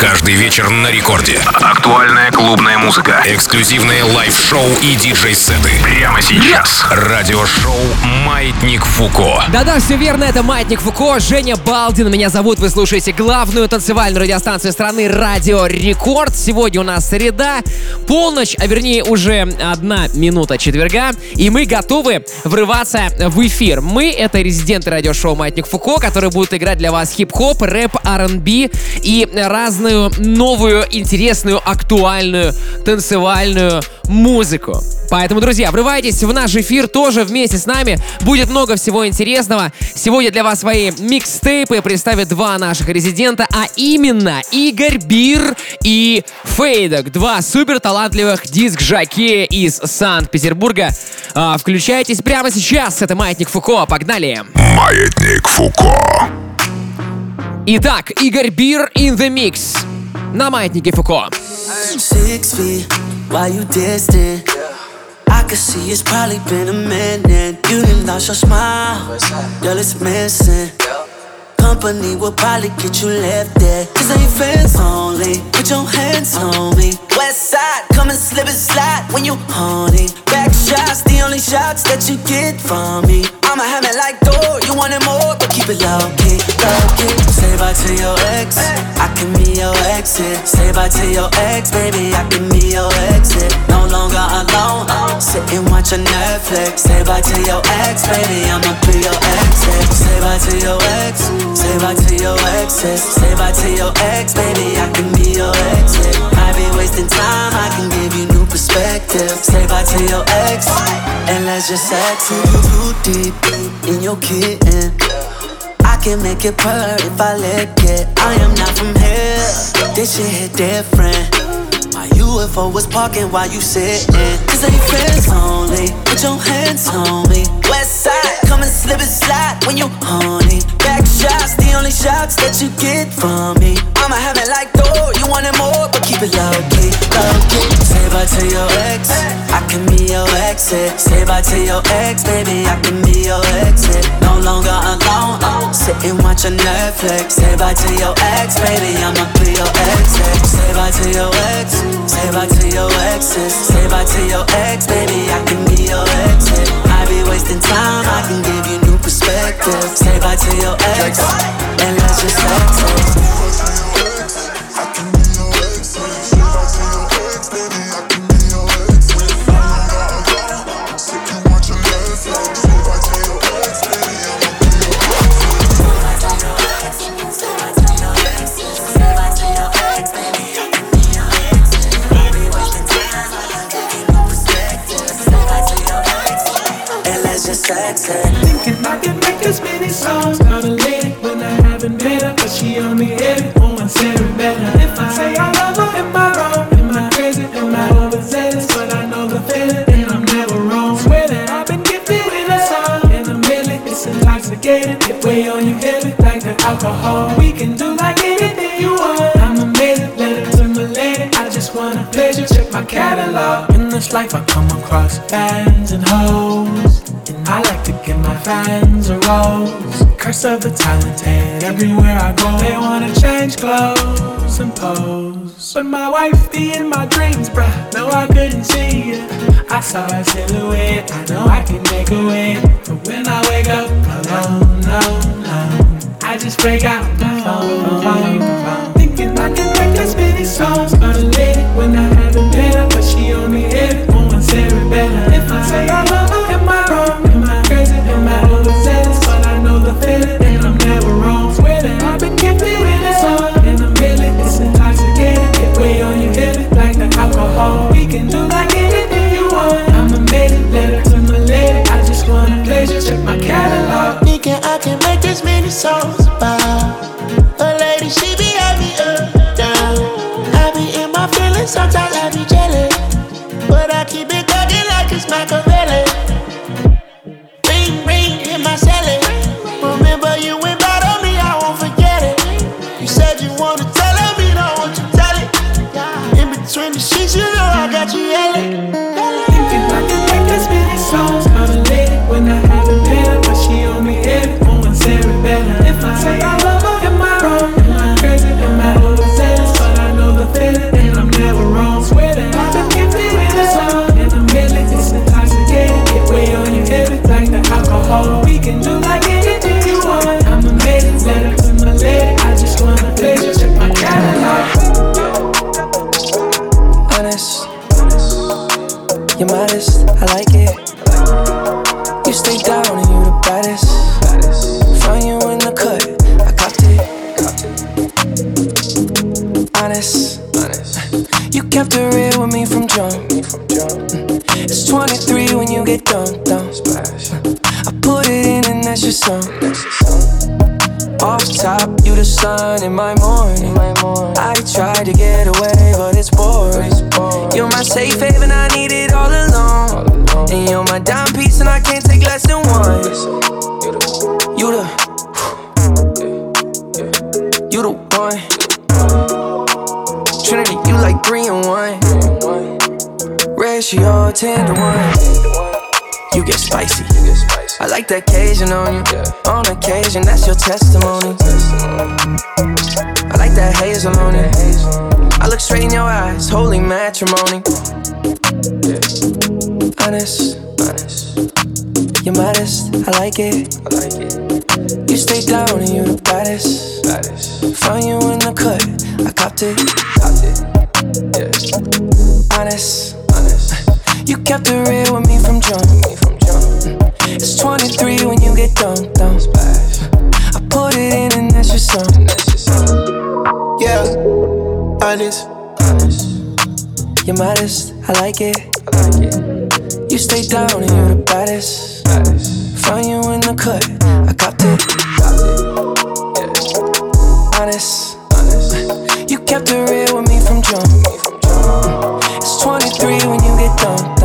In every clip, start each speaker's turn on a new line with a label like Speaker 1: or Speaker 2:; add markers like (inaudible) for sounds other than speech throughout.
Speaker 1: Каждый вечер на рекорде.
Speaker 2: Актуальная клубная музыка.
Speaker 1: Эксклюзивные лайв-шоу и диджей-сеты.
Speaker 2: Прямо сейчас.
Speaker 1: Радиошоу «Маятник Фуко».
Speaker 3: Да-да, все верно, это Маятник Фуко, Женя Балдин, меня зовут, вы слушаете главную танцевальную радиостанцию страны Радио Рекорд. Сегодня у нас среда, полночь, а вернее уже одна минута четверга, и мы готовы врываться в эфир. Мы — это резиденты радиошоу «Маятник Фуко», которые будут играть для вас хип-хоп, рэп, R&B и разную новую, интересную, актуальную танцевальную музыку. Поэтому, друзья, врывайтесь в наш эфир тоже вместе с нами. Будет много всего интересного. Сегодня для вас свои микстейпы представят два наших резидента, а именно Игорь Бир и Фейдок. Два супер талантливых диск-жакея из Санкт-Петербурга. А, включайтесь прямо сейчас. Это Маятник Фуко. Погнали!
Speaker 2: Маятник Фуко.
Speaker 3: Итак, Игорь Бир in the mix на Маятнике Фуко.
Speaker 4: Six feet, why you distant? I can see it's probably been a minute. You didn't lost your smile, girl, it's missing. Company will probably get you left there. Cause ain't fans only. Put your hands on me. West side, come and slip and slide when you horny. Back shots, the only shots that you get from me. I'ma have it like door, you wanted more, but keep it low key, low key. Say bye to your ex, I can be your exit. Say bye to your ex, baby, I can be your exit. No longer alone, sit and watch a Netflix. Say bye to your ex, baby, I'ma be your exit. Say bye to your ex, say bye to your exes. Say bye to your ex, baby, I can be your exit. I be wasting time, I can give you new perspective. Say bye to your ex, and let's just sex it. Too deep in your kitten. I can make it purr if I lick it. I am not from here. This shit hit different. My UFO was parking while you sitting. Cause ain't friends only. Put your hands on me. West side, come and slip and slide when you horny. Back shots, the only shots that you get from me. I'ma have it like door, you wanted more, but keep it low key, low key. Say bye to your ex, I can be your exit. Say bye to your ex, baby, I can be your exit. No longer alone, sit and Netflix. Say bye to your ex, baby, I'ma be your exit. Say bye to your ex, say bye to your exes. Say bye to your ex, baby, I can be your exit. Be wasting time, I can give you new perspective. Say bye to your ex, and let's just exit.
Speaker 5: Songs a lady when I haven't met her, but she only hit it on one seven better. If I say I love her, am I wrong? Am I crazy? Am I overzealous? But I know the feeling, and I'm never wrong. Swear that I've been gifted with a song in a million. It's intoxicating. It weigh on you heavy like the alcohol. We can do like anything you want. I'm amazing, let it to my lady. I just wanna pleasure, check my catalog. In this life, I come across fans and hoes. And I like to give my fans a rose. Of the talented, everywhere I go, they wanna change clothes and pose. But my wife be in my dreams, bruh. No, I couldn't see you. I saw a silhouette, I know I can make a way. But when I wake up alone, no, no, I just break out phone, phone, phone. Thinking I can make as many songs about
Speaker 6: 23 when you get done, done. I put it in and that's your song. Off top, you the sun in my morning. I tried to get away, but it's boring. You're my safe haven, I need it all alone. And you're my dime piece, and I can't take less than one. You the, you the one. Trinity, you like three and one. Ratio ten to one. You get spicy. I like that Cajun on you. On occasion, that's your testimony. I like that hazel on it. I look straight in your eyes, holy matrimony. Honest, honest. You're modest, I like it. I like it. You stay down and you the baddest. baddest. You in the cut, I copped it. Copped it. Yeah. Honest. You kept it real with me from jump. Me from jump. It's 23 when you get done, done. I put it in and that's your song.
Speaker 7: Yeah, honest.
Speaker 6: honest. You're modest, I like it. I like it. You stay down and you're the baddest. Found you in the cut, I copped it. Copped it. Yeah. Honest, when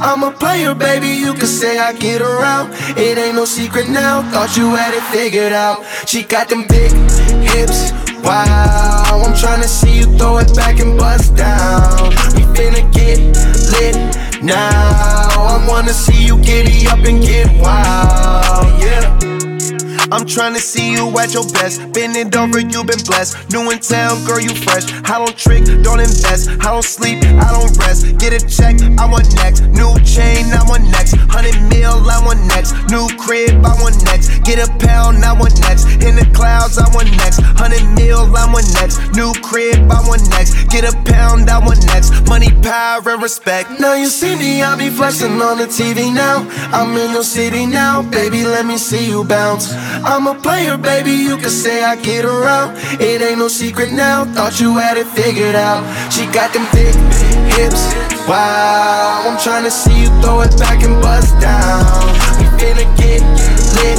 Speaker 8: I'm a
Speaker 7: player, baby. You can say I get around. It ain't no secret now. Thought you had it figured out. She got them big hips. Wow, I'm tryna see you throw it back and bust down. We finna get lit now. I wanna see you giddy up and get wild. Yeah. I'm trying to see you at your best. Bend it over, you been blessed. New in town, girl, you fresh. I don't trick, don't invest. I don't sleep, I don't rest. Get a check, I want next. New chain, I want next. Hundred mil, I want next. New crib, I want next. Get a pound, I want next. In the clouds, I want next. Hundred mil, I want next. New crib, I want next. Get a pound, I want next. Money, power, and respect. Now you see me, I be flexing on the TV now. I'm in your city now, baby. Let me see you bounce. I'm a player, baby. You can say I get around. It ain't no secret now. Thought you had it figured out. She got them thick hips. Wow, I'm trying to see you throw it back and bust down. We finna get lit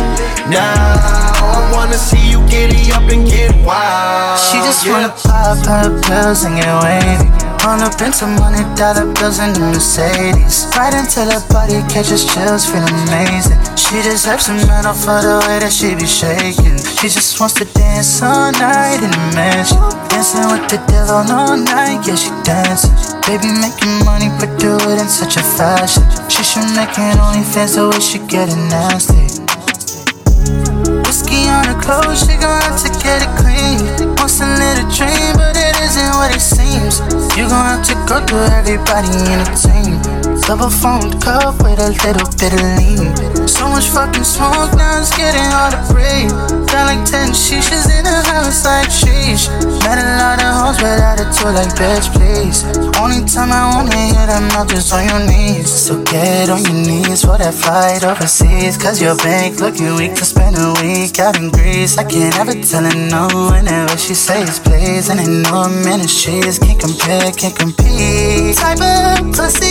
Speaker 7: now. I wanna see you giddy up and get wild.
Speaker 9: She just
Speaker 7: Yeah.
Speaker 9: wanna pop her pills and get wavy. A print some money dollar bills in the Mercedes. Right into the body, catches chills, feel amazing. She deserves some medal for the way that she be shaking. She just wants to dance all night in the mansion. Dancing with the devil all night, yeah, she dancing. Baby making money, but do it in such a fashion. She should make it OnlyFans, the way she getting nasty. Whiskey on her clothes, she gon' have to get it clean. Wants a little dream, but it isn't what it seems. You gon' have to go through everybody in the team. Double phone cup with a little bit of lean. So much fucking smoke, now it's getting hard to breathe. Got like 10 shishas in the house, like sheesh. Met a lot of hoes, but attitude like bitch, please. Only time I wanna hear them mouth is on your knees. So get on your knees for that flight overseas. Cause your bank looking weak to spend a week out in Greece. I can't ever tell her no whenever she says please. And I know I'm in the streets, can't compare, can't compete. Type of pussy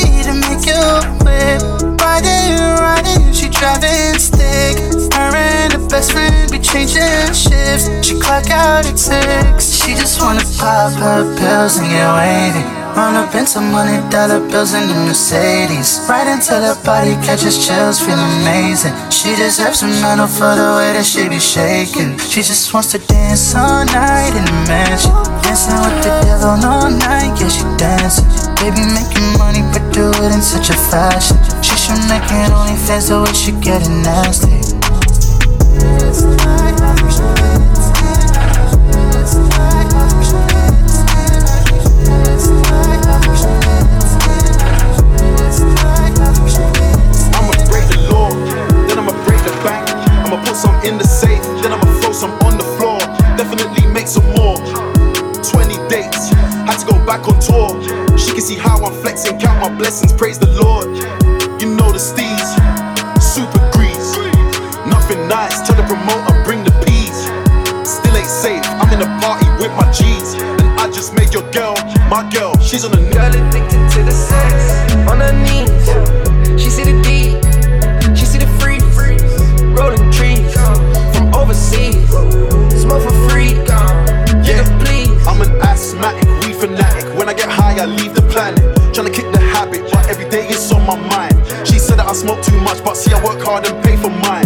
Speaker 9: you whip. Riding, riding, she driving stick. Her and her best friend be changing shifts. She clock out at six. She just wanna pop her pills and get wavy. Run up into money dollar bills in the Mercedes. Right until her body catches chills, feel amazing. She deserves some medal for the way that she be shaking. She just wants to dance all night in the mansion. Dancing with the devil all night, yeah, she dancing. Baby making money, but do it in such a fashion. She should make it OnlyFans the way she getting nasty.
Speaker 10: I'ma break the law, then I'ma break the bank. I'ma put some in the safe, then I'ma throw some on the floor. Definitely make some more. 20 dates, had to go back on tour. Can see how I'm flexing, count my blessings, praise the Lord. You know the steez, super grease. Nothing nice, tell the promoter, bring the peas. Still ain't safe, I'm in a party with my G's. And I just made your girl, my girl, she's on the
Speaker 11: Girl
Speaker 10: and pay for mine.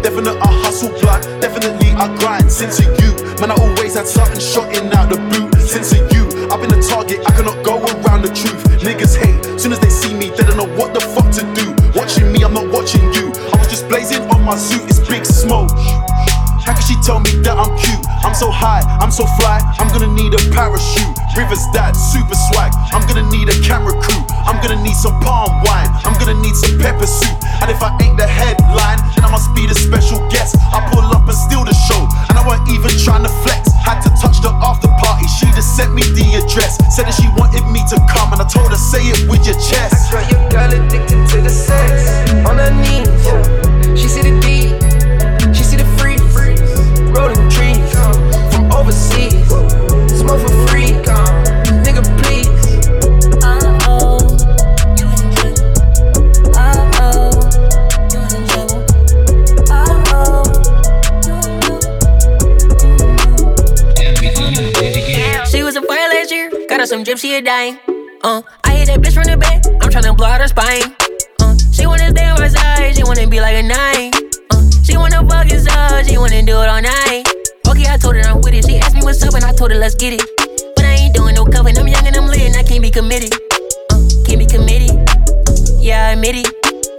Speaker 10: Definite, I hustle blood, definitely I grind. Since a you, man, I always had something shotting out the boot. Since a you, I've been a target, I cannot go around the truth. Niggas hate, soon as they see me, they don't know what the fuck to do. Watching me, I'm not watching you. I was just blazing on my suit, it's big smoke. How can she tell me that I'm cute? I'm so high, I'm so fly, I'm gonna need a parachute. Rivers dad, super swag. I'm gonna need a camera crew. I'm gonna need some palm wine. I'm gonna need some pepper soup. And if I ain't the headline, then I must be the special guest. I pull up and steal the show. And I weren't even trying to flex. Had to touch the after party. She just sent me the address. Said that she wanted me to come. And I told her, say it with your chest.
Speaker 11: Girl, your girl addicted to the sex, on her knees. She see the
Speaker 12: her some gypsy a dying. Uh, I hit that bitch from the back, I'm tryna blow out her spine. Uh, she wanna stay on my side, she wanna be like a nine. Uh, she wanna fuck his up, she wanna do it all night. Okay, I told her I'm with it. She asked me what's up, and I told her let's get it. But I ain't doing no coven, I'm young and I'm lit, and I can't be committed. Uh, can't be committed. Uh, yeah, I admit it.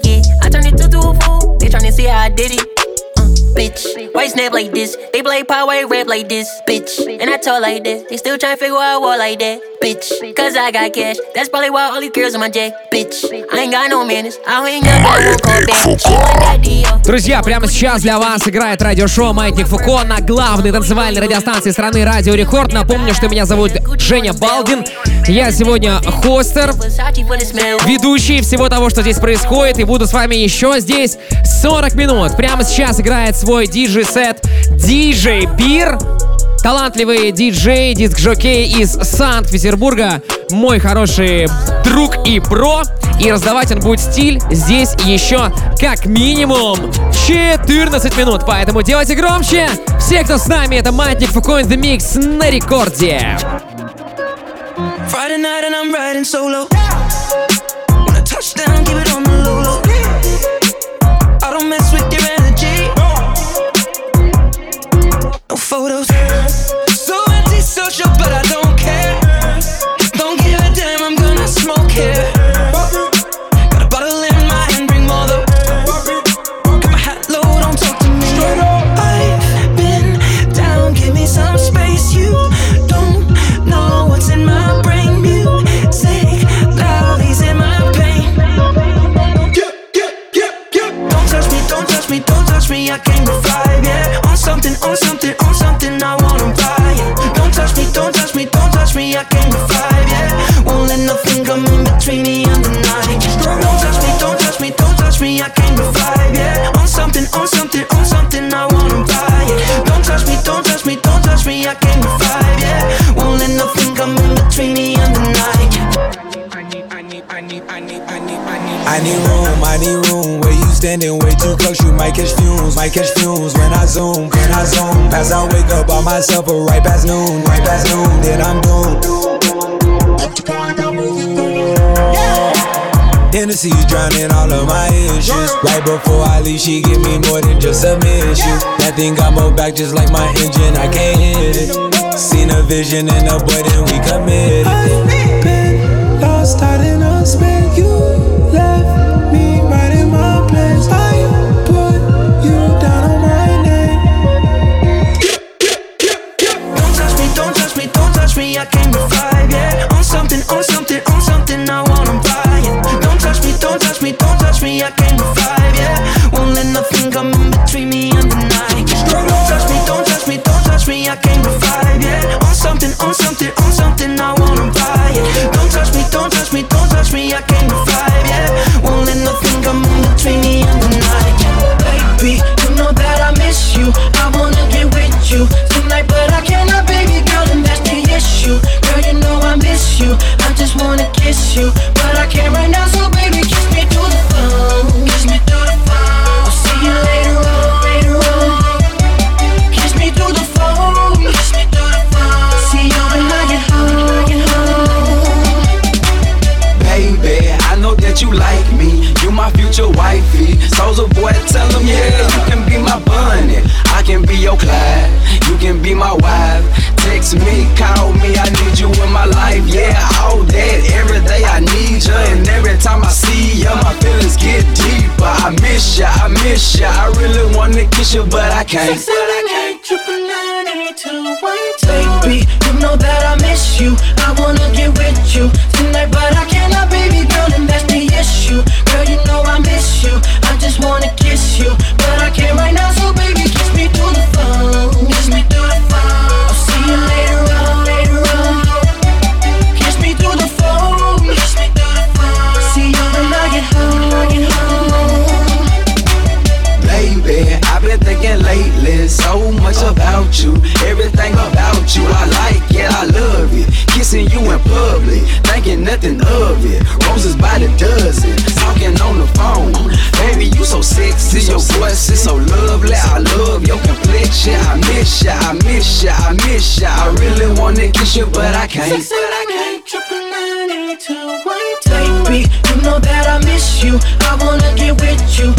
Speaker 12: Yeah, I turned it to a fool. They tryna see how I did it. Uh, bitch, why you snap like this? They play power, why you rap like this, bitch. And I talk like this. They still tryna figure out what like that, bitch. Cause I got cash. That's probably why all these girls on my jack, bitch. I ain't got no manners. I ain't got no.
Speaker 3: Друзья, прямо сейчас для вас играет радиошоу «Маятник Фуко» на главной танцевальной радиостанции страны «Радио Рекорд». Напомню, что меня зовут Женя Балдин. Я сегодня хостер, ведущий всего того, что здесь происходит, и буду с вами еще здесь 40 минут. Прямо сейчас играет свой диджей-сет диджей Бир. Талантливый диджей, диск-жокей из Санкт-Петербурга, мой хороший друг и про. И раздавать он будет стиль здесь еще как минимум 14 минут. Поэтому делайте громче. Все, кто с нами, это Маятник Фуко in the Mix на рекорде.
Speaker 11: Friday night and I'm riding solo. When I touch down, keep it
Speaker 13: need room, I need room. Where you standing way too close, you might catch fumes, might catch fumes. When I zoom, when I zoom, as I wake up by myself, but right past noon, right past noon, then I'm doomed. Hennessy drowning all of my issues. Right before I leave, she give me more than just a mission. That thing got more back just like my engine, I can't hit it. Seen a vision in a boy, then we committed.
Speaker 11: I've been lost, I
Speaker 14: didn't Roses by the dozen, talking on the phone. Baby, you so sexy, your voice is so lovely. I love your complexion. I miss ya, I miss ya, I miss ya. I really wanna kiss you, but I can't.
Speaker 15: But I can't. Triple nine, eight, two, one, two. Baby, you know that I miss you. I wanna get with you.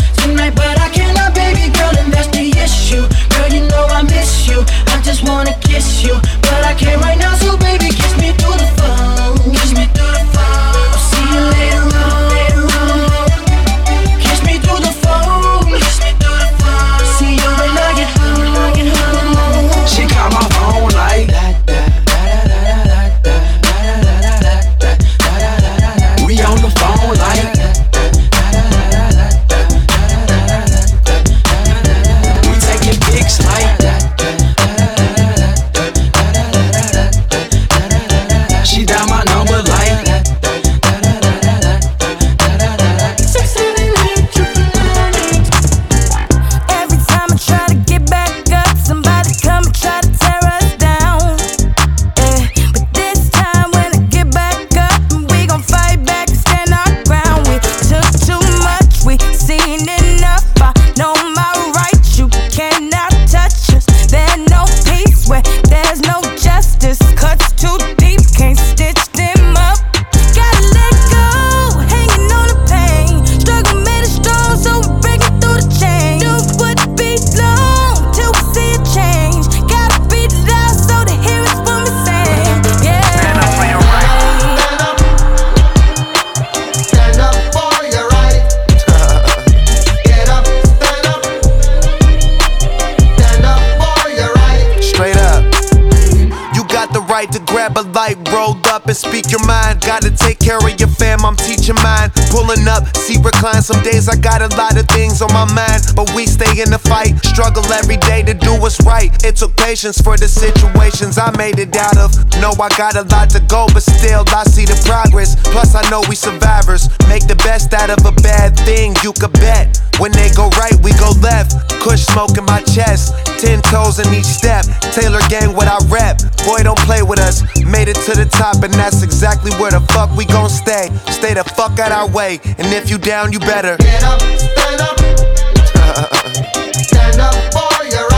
Speaker 15: right
Speaker 16: to
Speaker 7: grab a light, rolled up and speak your mind. Gotta take care of your fam, I'm teaching mine. Pulling up, seat recline. Some days I got a lot of things on my mind, but we stay in the fight. Struggle every day to do what's right. It took patience for the situations I made it out of. No, I got a lot to go, but still I see the progress. Plus, I know we survivors. Make the best out of a bad thing, you could bet.
Speaker 17: When they go right, we go left. Kush smoke in my chest, ten toes in each step. Taylor gang, what I rep. Boy, don't play with with us. Made it to the top, and that's exactly where the fuck we gon' stay. Stay the fuck out our way, and if you down, you better
Speaker 15: get up, stand up, (laughs) stand up for your.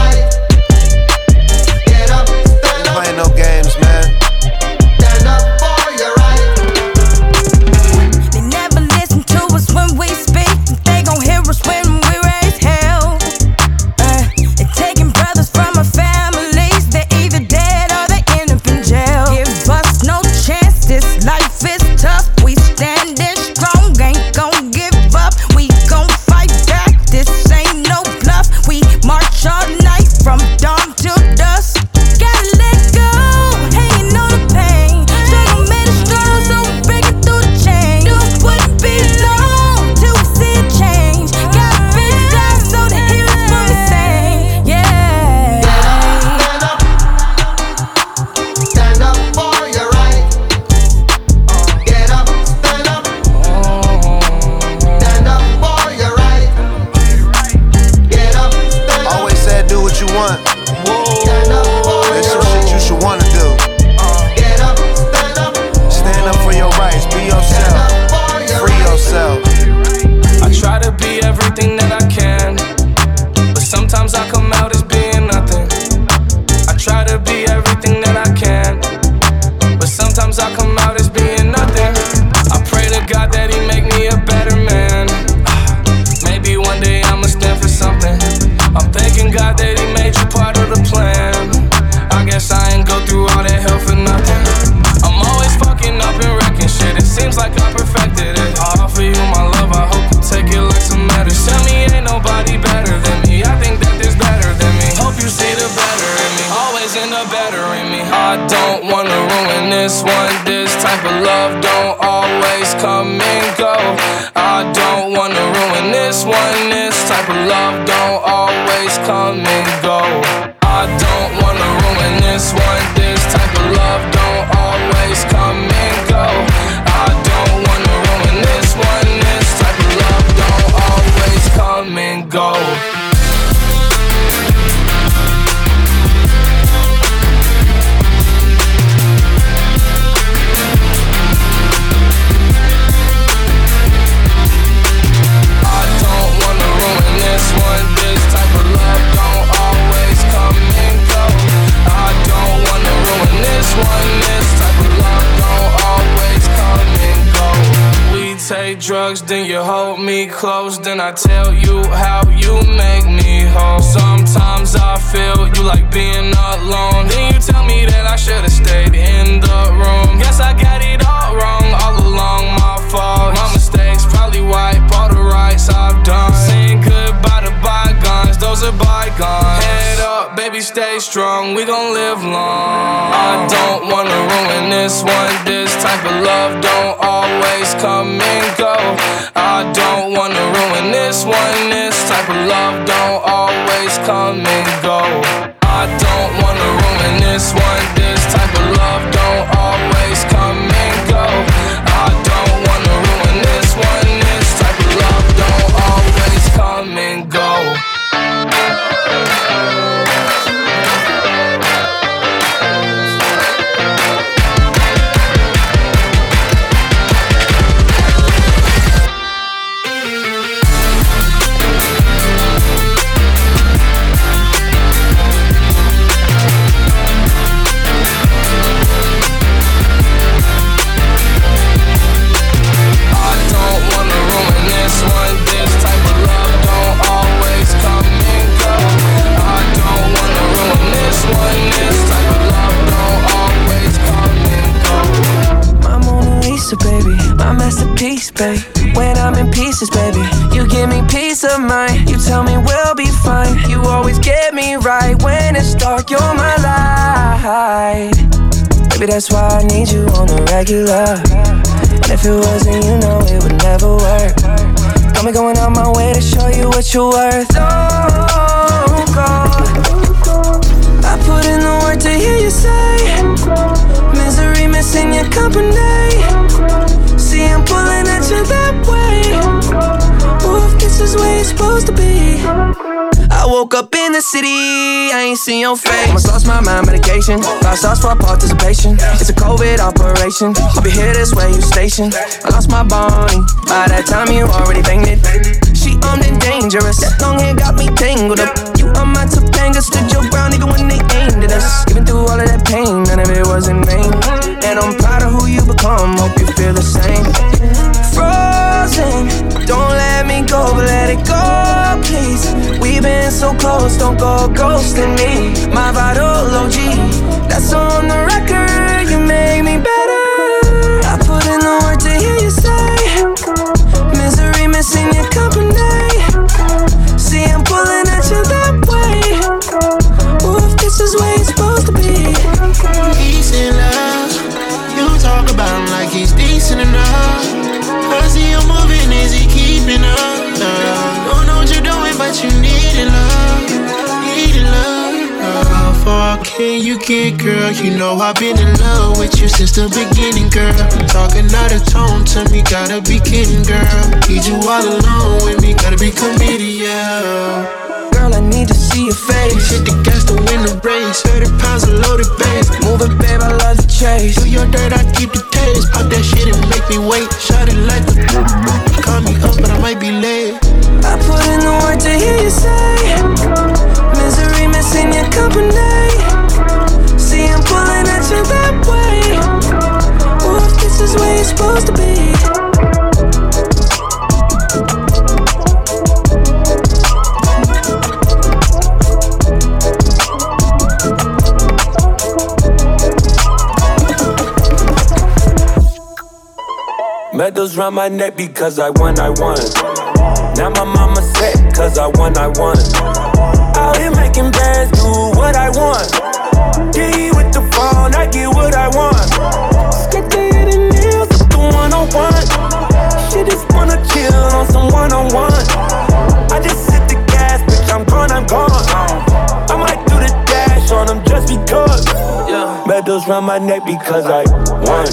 Speaker 18: close, then you hold me close. Then I tell you how you make me whole. Sometimes I feel you like being alone. Then you tell me that I should've stayed in the room. Guess I got it all wrong, all along my fault. My mistakes probably wipe all the rights I've done. Saying goodbye bygones are bygones. Head up, baby, stay strong. We gon' live long. I don't wanna ruin this one. This type of love don't always come and go. I don't wanna ruin this one. This type of love don't always come and go. I don't wanna ruin this one.
Speaker 11: pieces, baby. You give me peace of mind. You tell me we'll be fine. You always get me right when it's dark. You're my light. Maybe that's why I need you on the regular. And if it wasn't, you know it would never work. Got me going out my way to show you what you're worth. Oh, Don't go. I put in the work to hear you say, Misery missing your company. See I'm pulling at you that way. Oof, this is where it's supposed to be. I woke up in the city, I ain't seen your face. Almost lost my mind, medication. Five stars for participation. It's a COVID operation. I'll be here this way, you stationed. I lost my body. By that time, you already banged it. She armed and dangerous. Long hair got me tangled up on my Topanga, stood your ground even when they aimed at us. Even through all of that pain, none of it was in vain. And I'm proud of who you become. Hope you feel the same. Frozen, don't let me go, but let it go, please. We've been so close, don't go ghosting me. My vital OG, that's on the record.
Speaker 19: Can you get, girl? You know I've been in love with you since the beginning, girl. Talking out of tone to me, gotta be kidding, girl. Need you all alone with me, gotta be committed, yeah.
Speaker 11: Girl, I need to see your face.
Speaker 19: Hit the gas to win the race. 30 pounds of loaded bass.
Speaker 11: Moving, babe, I love the chase.
Speaker 19: Do your dirt, I keep the taste. Pop that shit and make me wait. Shot it like the Call me up, but I might be late.
Speaker 11: I put in the work to hear you say Misery missing your company that way Ooh, if this is where you're supposed to be
Speaker 13: Medals round my neck because I won, I won. Now my mama set cause I won, I won. Out here making bands, do what I want. Medals my neck because I won.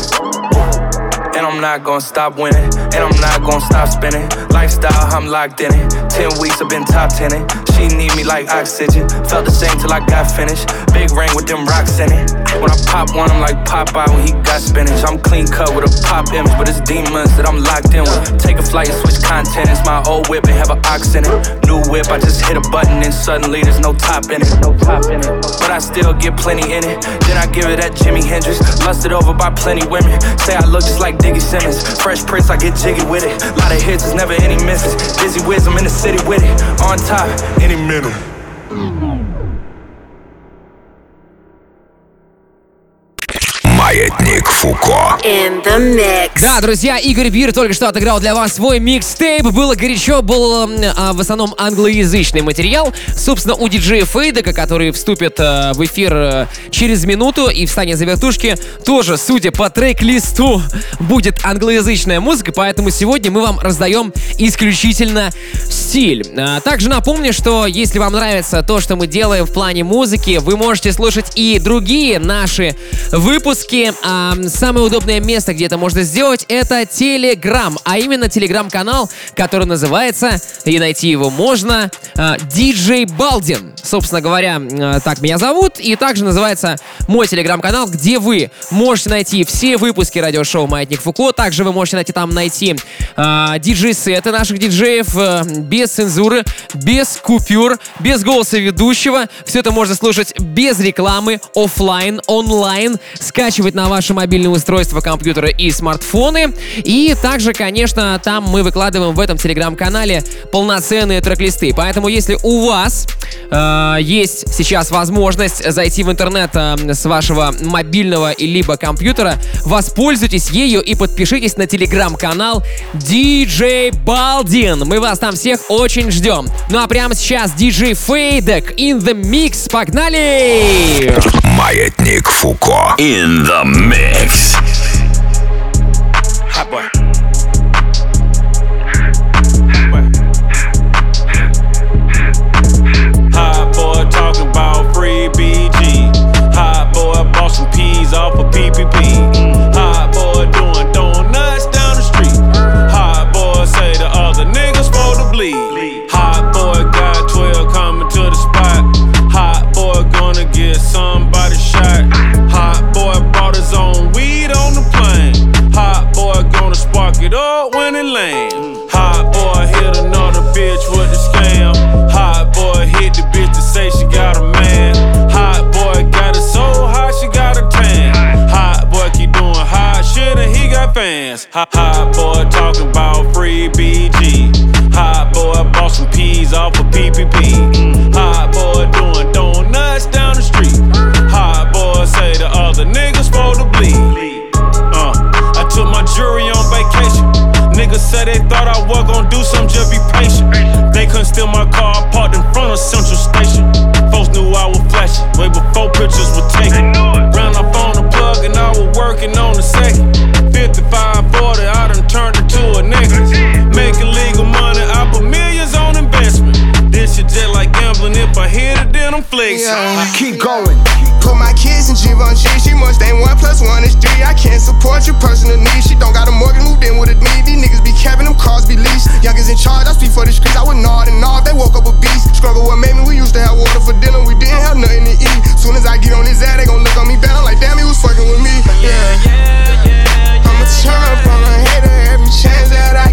Speaker 18: And I'm not gonna stop winning. And I'm not gonna stop spinning. Lifestyle, I'm locked in it. Ten weeks, I've been top tenning. She need me like oxygen. Felt the same till I got finished. Big ring with them rocks in it. When I pop one, I'm like Popeye when he got spinach. I'm clean cut with a pop image, but it's demons that I'm locked in with. Take a flight and switch content. It's my old whip and have an ox in it. New whip, I just hit a button and suddenly there's no top in it. No top in it. But I still get plenty in it. Then I give it that Jimi Hendrix. Lusted over by plenty women. Say I look just like Diggy Simmons. Fresh Prince, I get jiggy with it. Lot of hits, there's never any misses. Dizzy Wiz, I'm in the city with it. On top, any minute.
Speaker 2: Маятник Фуко.
Speaker 20: In the mix.
Speaker 3: Да, друзья, Игорь Бир только что отыграл для вас свой микстейп. Было горячо, был а, в основном англоязычный материал. Собственно, у диджея Фейдека, который вступит э, в эфир э, через минуту и встанет за вертушки, тоже, судя по трек-листу, будет англоязычная музыка, поэтому сегодня мы вам раздаем исключительно стиль. А, Также напомню, что если вам нравится то, что мы делаем в плане музыки, вы можете слушать и другие наши выпуски. А, Самое удобное место, где это можно сделать, это Telegram, а именно Telegram-канал, который называется, и найти его можно, а, DJ Балдин. Собственно говоря, а, так меня зовут, и также называется мой Telegram-канал, где вы можете найти все выпуски радиошоу «Маятник Фуко», также вы можете найти там найти а, диджей-сеты наших диджеев э, без цензуры, без купюр, без голоса ведущего. Все это можно слушать без рекламы, оффлайн, онлайн, скачивать на ваше мобильное устройство, компьютеры и смартфоны. И также, конечно, там мы выкладываем в этом телеграм-канале полноценные трек-листы. Поэтому, если у вас э, есть сейчас возможность зайти в интернет э, с вашего мобильного и либо компьютера, воспользуйтесь ею и подпишитесь на телеграм-канал DJ Балдин. Мы вас там всех очень ждем. Ну а прямо сейчас DJ Фейдек in the mix. Погнали!
Speaker 2: Маятник Фуко. In the mix.
Speaker 18: Hot boy.
Speaker 21: Hot boy talking about free BG. Hot boy bought some peas off of PPP. Hot, hot boy talking about free BG. Hot boy bought some peas off of PPP. Mm. Hot boy doing donuts down the street. Hot boy say the other niggas supposed to bleed. Uh, I took my jury on vacation. Niggas said they thought I was gonna do something, just be patient. They couldn't steal my car, parked in front of Central Station. Folks knew I was flashing, way before pictures were taken. It, then I'm.
Speaker 20: Keep going. Put my kids in Givenchy. She must ain't one plus one is three. I can't support your personal needs. She don't got a mortgage, moved in with a need. These niggas be capping them cars, be leased. Youngers in charge, I speak for the streets. I would nod and nod. They woke up a beast. Struggle what made me. We used to have water for dinner. We didn't have nothing to eat. Soon as I get on his ass, they gon' look on me bad. I'm like, damn, he was fucking with me. Yeah. Yeah, yeah, yeah I'ma turn up on a hater every chance that I get.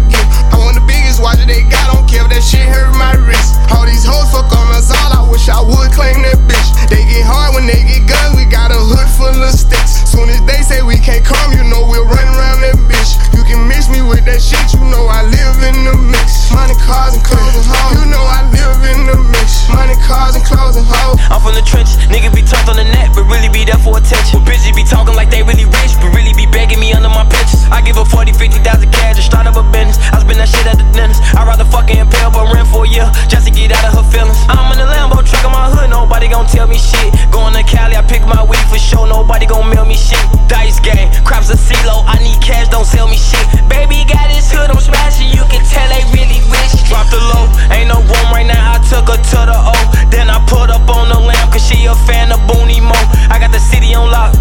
Speaker 20: I want the biggest watch they got. Don't care if that shit hurt my wrist. All these hoes fuck on us all. I wish I would claim that bitch. They get hard when they get guns. We got a hood full of sticks. Soon as they say we can't come, you know we'll run around that bitch. You can mix me with that shit. You know I live in the mix. Money, cars, and clothes and hoes. You know I live in the mix. Money, cars, and clothes and hoes.
Speaker 22: I'm from the trenches, nigga be tough on the net, but really be there for attention. But bitches be talking like they really rich, but really be begging me under my pictures. I give her 40, 50,000 cash to start up a business. I spend that shit at the dentist. I'd rather fucking impale but rent for a year just to get out of her feelings. I'm in the Lambo truck in my hood, nobody gon' tell me shit. Going to Cali, I pick my weed for sure, nobody gon' mail me shit. Dice game, crops a CeeLo, I need cash, don't sell me shit. Baby got his hood, I'm smashing, you can tell they really rich. Drop the low, ain't no room right now, I took her to the O. Then I put up on the lamb, cause she a fan of Booney Mo. I got the city on lock,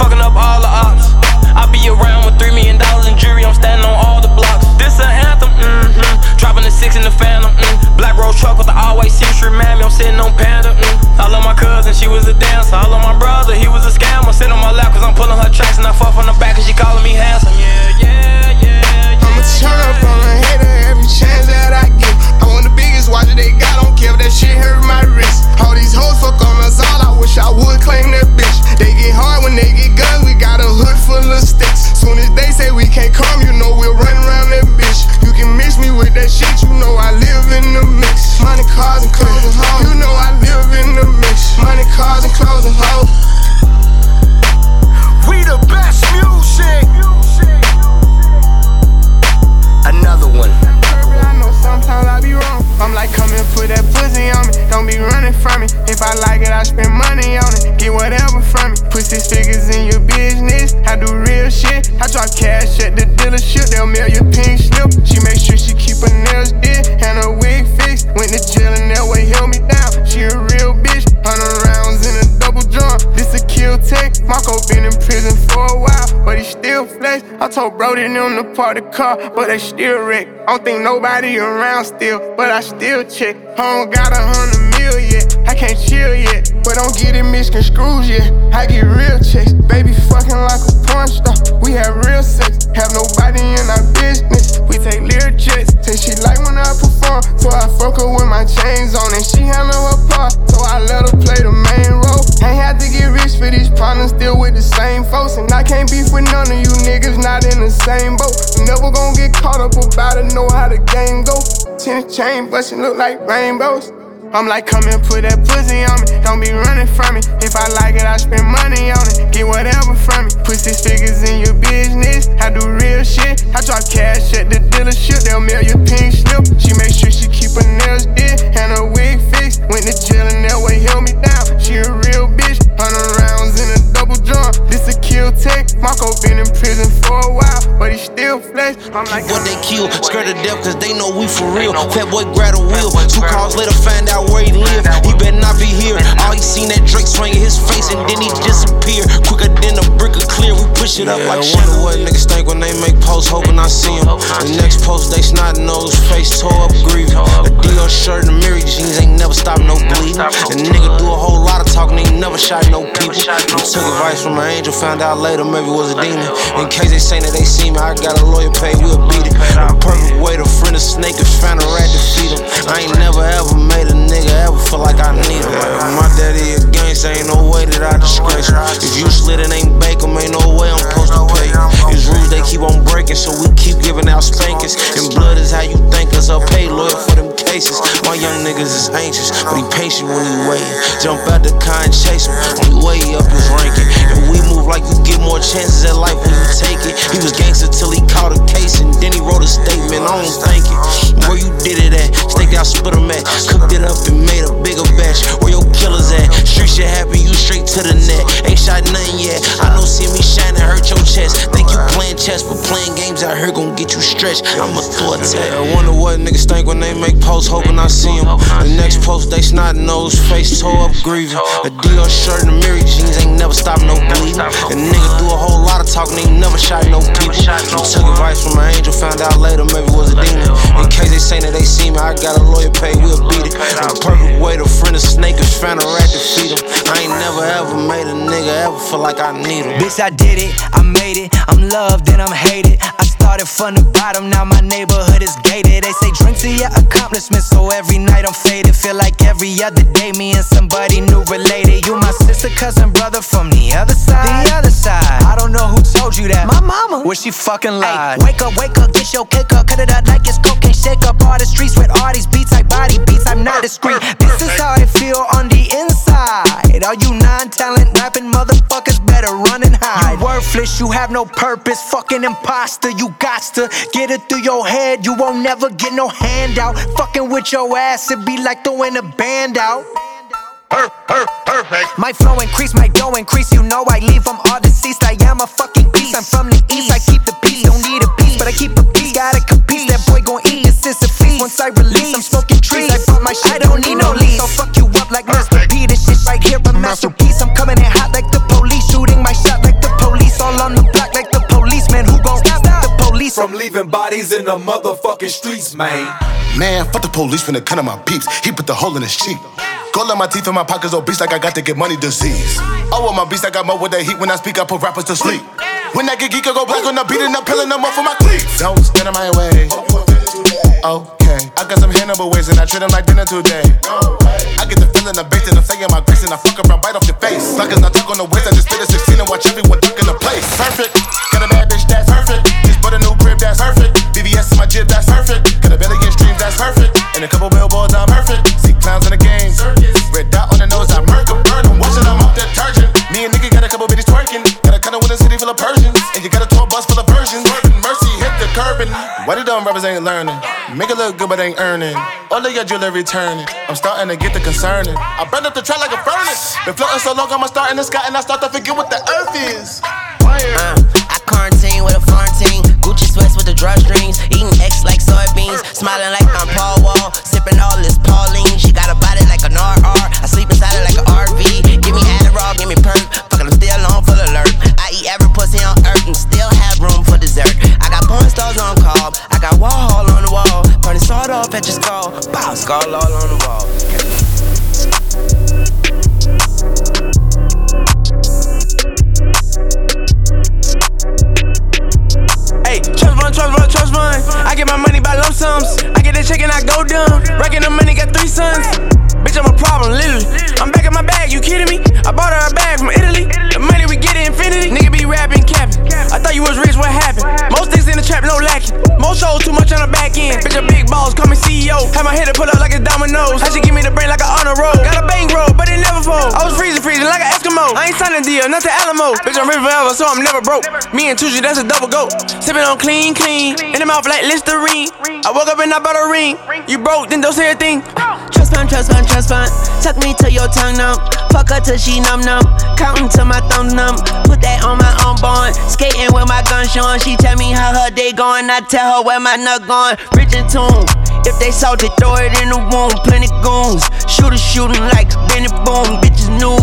Speaker 22: fucking up all the ops. I be around with three million dollars in jury, I'm standing on all the blocks. This an anthem, mm-hmm. Dropping the six in the phantom, mm. Black rose truck with the always seems to remind me I'm sitting on Panda, mm. I love my cousin, she was a dancer. I love my brother, he was a scammer. Sit on my lap cause I'm pulling her tracks and I fuck from the back cause she calling me handsome. Yeah, yeah, yeah.
Speaker 20: Up on a hater every Park the car, but they still wreck. I don't think nobody around still, but I still check. I don't got a hundred million. I can't chill yet, but don't get it misconstrued yet. I get real checks, baby fucking like a porn star. We have real sex, have nobody in our business. We take lyric checks, say she like when I perform, so I fuck her with my chains on, and she handle her part, so I let her play the main role. Ain't had to get rich for these problems, still with the same folks, and I can't beef with none of you niggas, not in the same boat. Never gonna get caught up about it, know how the game go. Tennis chain bustin' look like rainbows. I'm like, come and put that pussy on me. Don't be running from me. If I like it, I spend money on it. Get whatever from me. Put six figures in your business. I do real shit. I drop cash at the dealership. They'll mail you pink slip. She make sure she keep her nails did and her wig fixed. Went to jail and that way held me down. She a real bitch. Flex. I'm like,
Speaker 23: What they
Speaker 24: kill. Scared to death cause they know we for real. Fat boy grab a wheel. Two calls later, find out where he live. He better not be here. All he seen that Drake swing in his face and then he disappear. Quicker than a brick of clear. We push it up
Speaker 23: Yeah,
Speaker 24: like
Speaker 23: I wonder what niggas think when they make posts, hoping I see them. The next post, they snot nose, face tore up, grieving. A Dior shirt and Mary jeans ain't never stop no bleeding. A nigga do a whole lot of talking, ain't never shot no people. We took advice from an angel, found out later maybe it was a demon. In case they say that they see me, I got a lawyer paid, we'll beat it. The perfect way to friend a snake is find a rat to feed him. I ain't never ever made a nigga ever feel like I need him. My daddy a gangster, ain't no way that I disgrace him. If you slid it ain't bake him, ain't no way I'm supposed to pay. These rules they keep on breaking, so we keep giving out spankings. And blood is how you think us, I'll pay lawyer for them cases. My young niggas is anxious, but he patient when he waiting. Jump out the car and chase him, on the way up his ranking. And we move like you get more chances at life when you take it. He was gangster till he caught a case, and then he wrote a statement, I don't think it. Where you did it at, staked out, split him at, cooked it up and made a bigger batch. Where your killers at, street shit happen, you straight to the net. Ain't shot nothing yet, I know see me shining, hurt your chest. Think you playing chess, but playing games out here gon' get you stretched. I'ma throw a tag. I wonder what niggas think when they make posts, hoping I see them. The next post, they snot nose, face tore up, grieving. A Dior shirt and Mary jeans ain't never stop no bleeding. A nigga do a whole lot of talking, ain't never shot no people. We took advice from an angel, found out later maybe was a demon. In case they say that they see me, I got a lawyer paid, we'll beat it. The perfect way to friend a snake is find a rat to feed him. I ain't never ever made a nigga ever feel like I need him.
Speaker 25: Bitch, I did it, I made it. I'm loved and I'm hated. I started from the bottom, now my neighborhood is gated. They say drink to your accomplishments, so every night every other day, me and somebody new related. You my sister, cousin, brother from the other side. The other side. I don't know who told you that. My mama. Well, she fucking lied. wake up, wake up, get your cake up, cut it up like it's cocaine. Shake up all the streets with all these beats, like body beats. I'm not discreet. This is how I feel on the inside. All you non-talent rapping motherfuckers better run and hide. You worthless, you have no purpose. Fucking imposter, you got to get it through your head. You won't never get no handout. Fucking with your ass, it be like throwing a band out. Perfect. My flow increase, my dough increase. You know I leave them all deceased. I am a fucking beast. I'm from the east. I keep the peace. Don't need a piece, but I keep a piece. Gotta compete. That boy gon' eat this is a feast. Once I release, I'm smoking trees. I bought my shit. I don't need no lease. So fuck you up like Mr. P. This shit right here a masterpiece.
Speaker 26: From leaving bodies in the motherfucking streets, man.
Speaker 27: Man, fuck the police when they cut on my peeps. He put the hole in his cheek. Gold on my teeth and my pockets oh, obese like I got to get money disease. Oh, with my beast, I got more with that heat. When I speak, I put rappers to sleep. When I get geek, I go black on the beat and I'm peeling them off for my cleats. Don't stand in my way. Okay, I got some Hannibal ways and I treat them like dinner today. I get the feeling of bass and I'm saying my grace and I fuck around right off your face. Suckers not talk on the waist, I just spit a 16 and watch everyone duck in the place. Perfect, got a bad bitch, that's perfect. That's perfect. VVS in my jib, that's perfect. Got a belly billion streams, that's perfect. And a couple billboards, I'm perfect. See clowns in the game. Red dot on the nose, I murk 'em, burn 'em. Watching them up detergent. Me and nigga got a couple bitches twerking. Got a kinda with a city full of Persians. And you got a tour bus full of versions. Swerving, mercy hit the curb and why the dumb rappers ain't learning? Make it look good, but ain't earning. All of your jewelry turning. I'm starting to get the concerning. I burn up the track like a furnace. Been floating so long, I'ma start in the sky and I start to forget what the earth is.
Speaker 28: Uh, I quarantine with a foreign team. Gucci sweats with the drawstrings. Eating X like soybeans. Smiling like I'm Paul Wall. Sipping all this Pauline. She got a body like an RR. I sleep inside it like an RV. Give me Adderall, give me perk. Fucking I'm still on full alert. I eat every pussy on earth and still have room for dessert. I got porn stars on call. I got Warhol on the wall. Burn the sword off at your skull. Bow, skull all on the wall.
Speaker 29: Fund, trust fund, trust fund. I get my money by lump sums. I get the check and I go dumb. Racking the money, got three sons. Bitch, I'm a problem, literally. I'm back in my bag, you kidding me? I bought her a bag from Italy. The money we get in infinity. Nigga be rapping, capping. I thought you was rich, what happened? Most in the trap, no lacking. Most shows, too much on the back end. Bitch, a big boss, call me CEO. Have my head to pull up like it's dominoes. How she give me the brain like an honor roll. Got a bang roll, but it never fold. I was freezing, freezing like an Eskimo. I ain't signing deal, not the Alamo. Bitch, I'm rich forever, so I'm never broke. Me and Tucci, that's a double goat. Sipping on clean, clean. In the mouth like Listerine. I woke up and I bought a ring. You broke, then don't say a thing. Trust fund, trust fund, trust fund. Tuck me to your tongue numb. Fuck her till she numb numb. Counting to my thumb numb. Put that on my unborn. Skating with my gun showing. She tell me how her day going. I tell her where my nut going. Rich and tune. If they salty, throw it in the womb. Plenty goons. Shooters shooting like Benny Boom. Bitches new.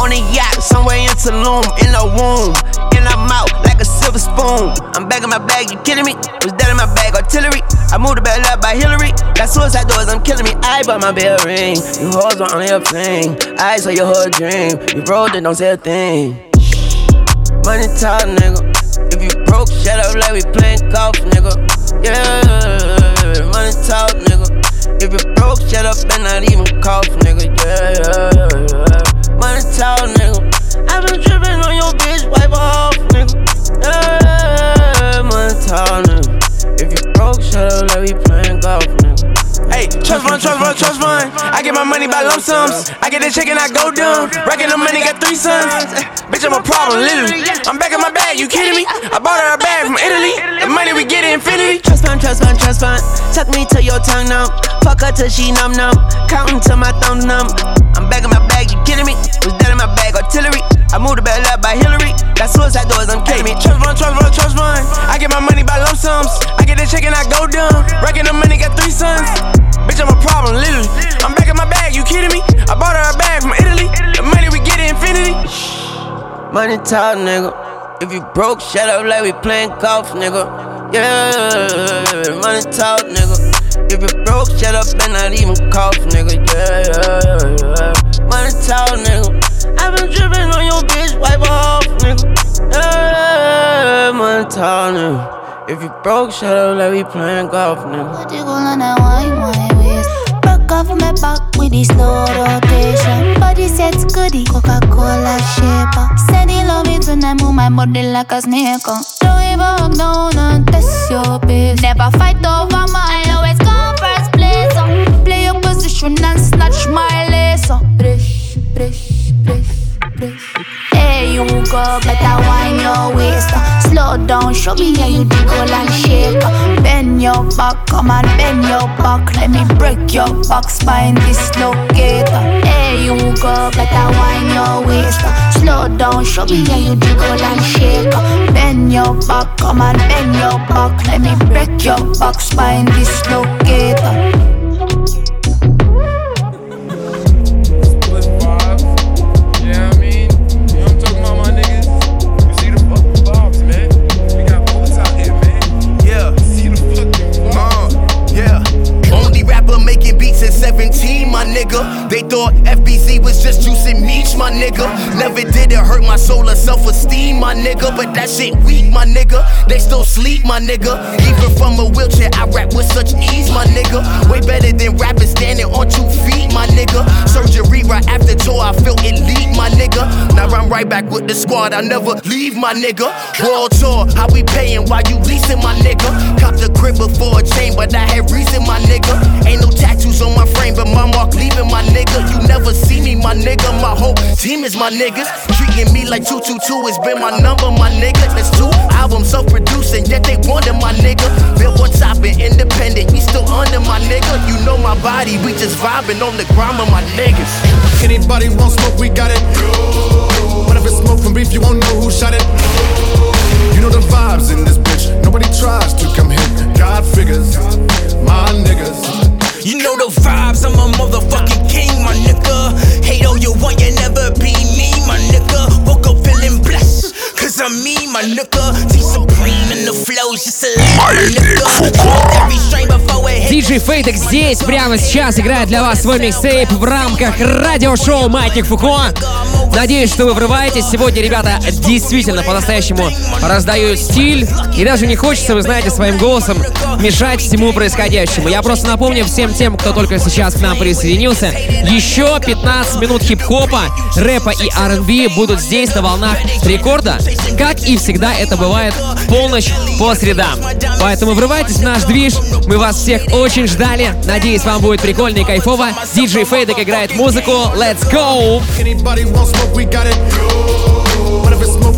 Speaker 29: On a yacht, somewhere in Tulum. In the womb. And I'm out like a silver spoon. I'm back in my bag, you kidding me? Was that in my bag? Artillery. I moved the bell up by Hillary. Got suicide doors, I'm killing me. I bought my bell ring. You hoes on your thing. I saw your whole dream. You broke it, don't say a thing. Money talk, nigga. If you broke, shut up like we playing golf, nigga. Yeah, money talk, nigga. If you broke, shut up and not even cough, nigga. Yeah. Trust fund, trust fund, trust fund. I get my money by lump sums. I get the check and I go dumb. Racking the money, got three sons. Bitch, I'm a problem, literally. I'm back in my bag, you kidding me? I bought her a bag from Italy. The money we get in infinity. Fund, trust fund. Tuck me to your tongue numb. Fuck her till she numb numb. Counting to my thumb numb. I'm back in my bag, you kidding me? Was that in my bag, artillery? I moved the bell up by Hillary. Got suicide doors, I'm kidding me. Trust fund, trust fund, trust. I get my money by lump sums. I get the check and I go dumb. Racking the money, got three sons. Bitch, I'm a problem, literally. I'm back in my bag, you kidding me? I bought her a bag from Italy. The money we get in infinity. Money talk, nigga. If you broke, shut up like we playing golf, nigga. Yeah, money talk, nigga. If you broke, shut up and not even cough, nigga. Yeah, yeah, yeah. Money talk, nigga. i been dripping on your bitch, wipe off, nigga. Yeah, money talk, nigga. If you broke, shut up like we playing golf, nigga.
Speaker 30: Jiggle on that wine, wine waist. Off my back with the slow rotation. Body sets goodie, Coca-Cola shaper. Said he love it when I move my body like a snake. Don't even walk down and test your pace. Never fight over mine, always come first place. Play your position and snatch my lace. uh. Hey, you go, better wind your waist. Slow down, show me how you jiggle and shake. Bend your back, come on, bend your back. Let me break your back spine, dislocate. Hey, you go, better wind your waist. Slow down, show me how you jiggle and shake. Bend your back, come on, bend your back. Let me break your back spine, dislocate.
Speaker 31: Was just juicing meat, my nigga. Never did it hurt my soul or self esteem, my nigga. But that shit weak, my nigga. They still sleep, my nigga. Even from a wheelchair, I rap with such ease, my nigga. Way better than rapping standing on two feet, my nigga. Surgery right after tour, I feel elite, my nigga. Now I'm right back with the squad, I never leave, my nigga. World tour, how we paying while you leasing, my nigga. Cop the crib before a chain, but I had reason, my nigga. Ain't no tattoos on my frame, but my mark leaving, my nigga. You never see me, my nigga. My whole team is my niggas. Treating me like 222 has been my number, my nigga. That's two albums self producing, yet they wanted my nigga. Built on top and independent, he still under my nigga. You know my body, we just vibing on the ground with my niggas.
Speaker 32: Anybody want smoke, we got it. It's smoke from beef, you won't know who shot it. You know the vibes in this bitch. Nobody tries to come here. God figures, my niggas.
Speaker 33: You know the vibes, I'm a motherfucking king, my nigga. Hate all you want, you never be me, my nigga. Cause I'm me, my nigga. T Supreme in the flows, just a.
Speaker 3: Диджей Фейдек здесь прямо сейчас играет для вас свой микстейп в рамках радиошоу «Маятник Фуко». Надеюсь, что вы врываетесь. Сегодня ребята действительно по-настоящему раздают стиль. И даже не хочется, вы знаете, своим голосом мешать всему происходящему. Я просто напомню всем тем, кто только сейчас к нам присоединился, еще 15 минут хип-хопа, рэпа и R&B будут здесь на волнах рекорда, как и всегда это бывает полночь по средам. Поэтому врывайтесь в наш движ, мы вас всех очень ждали. Надеюсь, вам будет прикольно и кайфово. Диджей Фейдек играет музыку. Let's go!
Speaker 32: Anybody want smoke, we got it. But if it's smoke